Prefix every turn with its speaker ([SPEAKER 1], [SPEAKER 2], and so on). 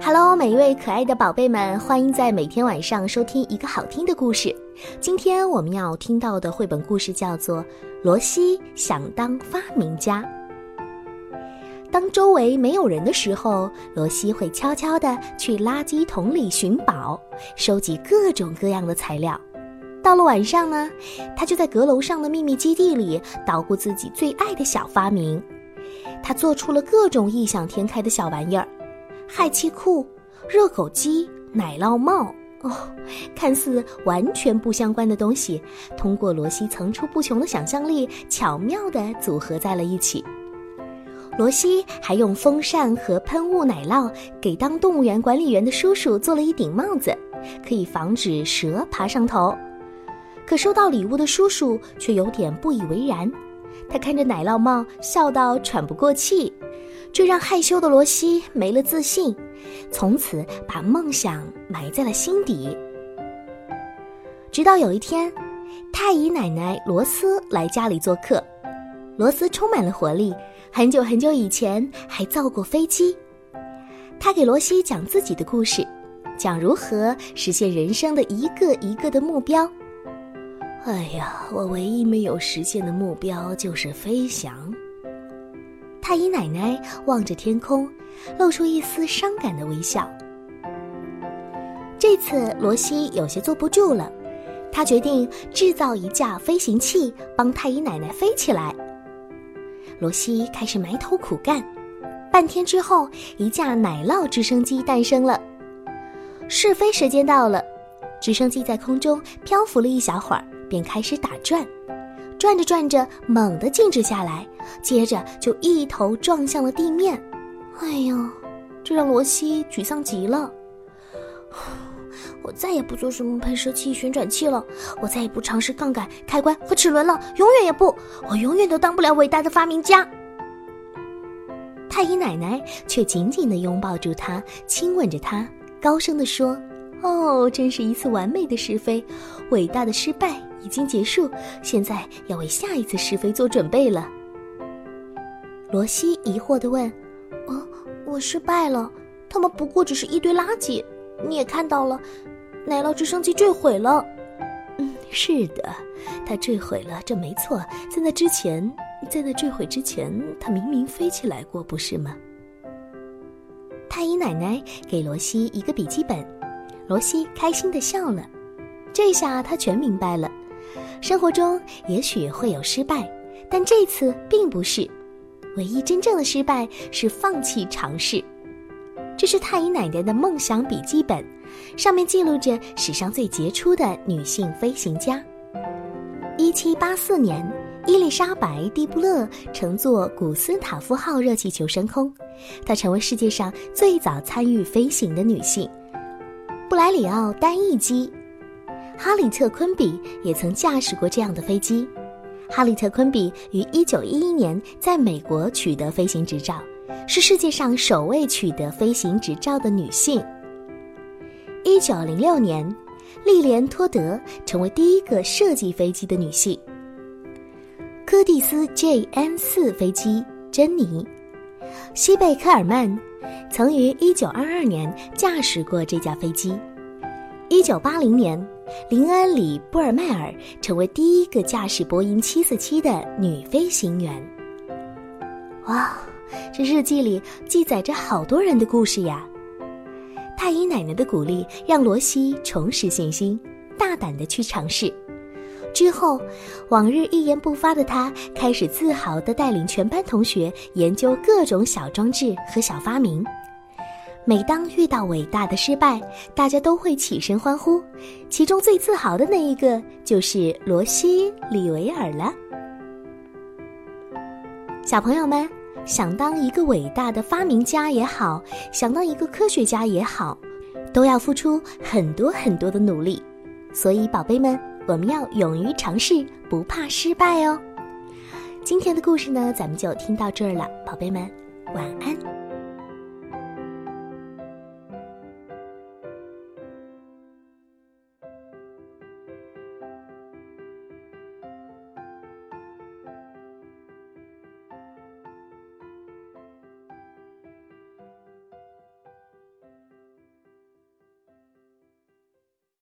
[SPEAKER 1] Hello，每一位可爱的宝贝们，欢迎在每天晚上收听一个好听的故事。今天我们要听到的绘本故事叫做《罗西想当发明家》。当周围没有人的时候，罗西会悄悄地去垃圾桶里寻宝，收集各种各样的材料。到了晚上呢，他就在阁楼上的秘密基地里捣鼓自己最爱的小发明。他做出了各种异想天开的小玩意儿。氦气库、热狗机、奶酪帽哦，看似完全不相关的东西，通过罗西层出不穷的想象力，巧妙地组合在了一起。罗西还用风扇和喷雾奶酪给当动物园管理员的叔叔做了一顶帽子，可以防止蛇爬上头。可收到礼物的叔叔却有点不以为然，他看着奶酪帽，笑到喘不过气。这让害羞的罗西没了自信，从此把梦想埋在了心底。直到有一天，太姨奶奶罗斯来家里做客，罗斯充满了活力，很久很久以前还造过飞机。他给罗西讲自己的故事，讲如何实现人生的一个一个的目标。哎呀，我唯一没有实现的目标就是飞翔。太医奶奶望着天空，露出一丝伤感的微笑。这次罗西有些坐不住了，他决定制造一架飞行器，帮太医奶奶飞起来。罗西开始埋头苦干，半天之后，一架奶酪直升机诞生了。试飞时间到了，直升机在空中漂浮了一小会儿，便开始打转。转着转着，猛地静止下来，接着就一头撞向了地面。哎呀，这让罗西沮丧极了。我再也不做什么喷射器、旋转器了，我再也不尝试杠杆、开关和齿轮了，永远也不，我永远都当不了伟大的发明家。太医奶奶却紧紧地拥抱住他，亲吻着他，高声地说：“哦，真是一次完美的试飞，伟大的失败。”已经结束，现在要为下一次试飞做准备了。罗西疑惑地问：“哦，我失败了，他们不过只是一堆垃圾。你也看到了，奶酪直升机坠毁了。”“嗯，是的，它坠毁了，这没错。在那之前，在那坠毁之前，它明明飞起来过，不是吗？”太医奶奶给罗西一个笔记本，罗西开心的笑了。这下他全明白了。生活中也许会有失败，但这次并不是。唯一真正的失败是放弃尝试。这是太乙奶奶的梦想笔记本，上面记录着史上最杰出的女性飞行家。一七八四年，伊丽莎白·蒂布勒乘坐古斯塔夫号热气球升空，她成为世界上最早参与飞行的女性。布莱里奥单翼机。哈里特·昆比也曾驾驶过这样的飞机。哈里特·昆比于1911年在美国取得飞行执照，是世界上首位取得飞行执照的女性。1906年，莉莲·托德成为第一个设计飞机的女性。柯蒂斯 JN-4 飞机，珍妮·西贝科尔曼曾于1922年驾驶过这架飞机。1980年。林恩·里布尔迈尔成为第一个驾驶波音747的女飞行员。哇，这日记里记载着好多人的故事呀！太医奶奶的鼓励让罗西重拾信心，大胆的去尝试。之后，往日一言不发的他开始自豪地带领全班同学研究各种小装置和小发明。每当遇到伟大的失败，大家都会起身欢呼，其中最自豪的那一个就是罗西·里维尔了。小朋友们，想当一个伟大的发明家也好，想当一个科学家也好，都要付出很多很多的努力。所以，宝贝们，我们要勇于尝试，不怕失败哦。今天的故事呢，咱们就听到这儿了，宝贝们，晚安。